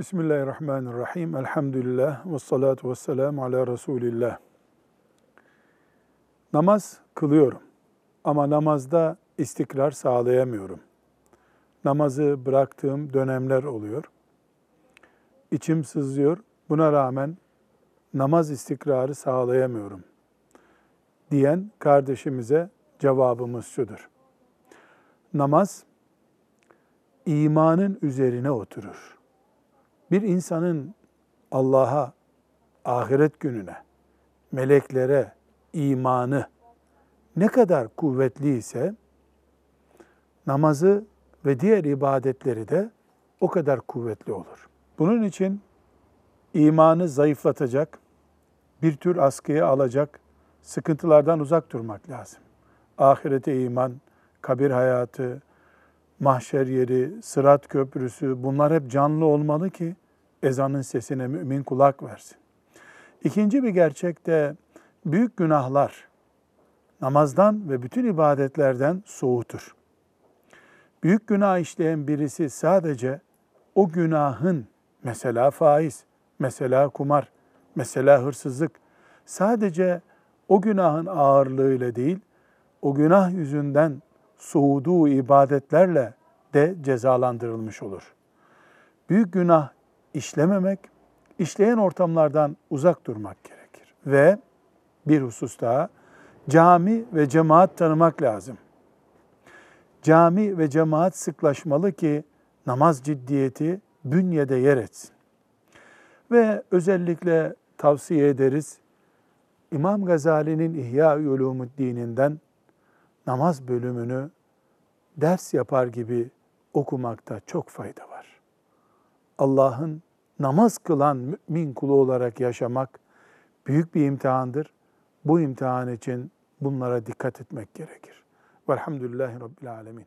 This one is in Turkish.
Bismillahirrahmanirrahim. Elhamdülillah ve salatu ve selamu ala Resulillah. Namaz kılıyorum ama namazda istikrar sağlayamıyorum. Namazı bıraktığım dönemler oluyor. İçim sızlıyor. Buna rağmen namaz istikrarı sağlayamıyorum diyen kardeşimize cevabımız şudur. Namaz imanın üzerine oturur. Bir insanın Allah'a, ahiret gününe, meleklere imanı ne kadar kuvvetli ise namazı ve diğer ibadetleri de o kadar kuvvetli olur. Bunun için imanı zayıflatacak, bir tür askıya alacak sıkıntılardan uzak durmak lazım. Ahirete iman, kabir hayatı, mahşer yeri, sırat köprüsü bunlar hep canlı olmalı ki ezanın sesine mümin kulak versin. İkinci bir gerçek de büyük günahlar namazdan ve bütün ibadetlerden soğutur. Büyük günah işleyen birisi sadece o günahın mesela faiz, mesela kumar, mesela hırsızlık sadece o günahın ağırlığıyla değil, o günah yüzünden soğuduğu ibadetlerle de cezalandırılmış olur. Büyük günah işlememek, işleyen ortamlardan uzak durmak gerekir. Ve bir husus daha, cami ve cemaat tanımak lazım. Cami ve cemaat sıklaşmalı ki namaz ciddiyeti bünyede yer etsin. Ve özellikle tavsiye ederiz, İmam Gazali'nin İhya-i Ulumuddin'inden namaz bölümünü ders yapar gibi okumakta çok fayda var. Allah'ın namaz kılan mümin kulu olarak yaşamak büyük bir imtihandır. Bu imtihan için bunlara dikkat etmek gerekir. Velhamdülillahi Rabbil Alemin.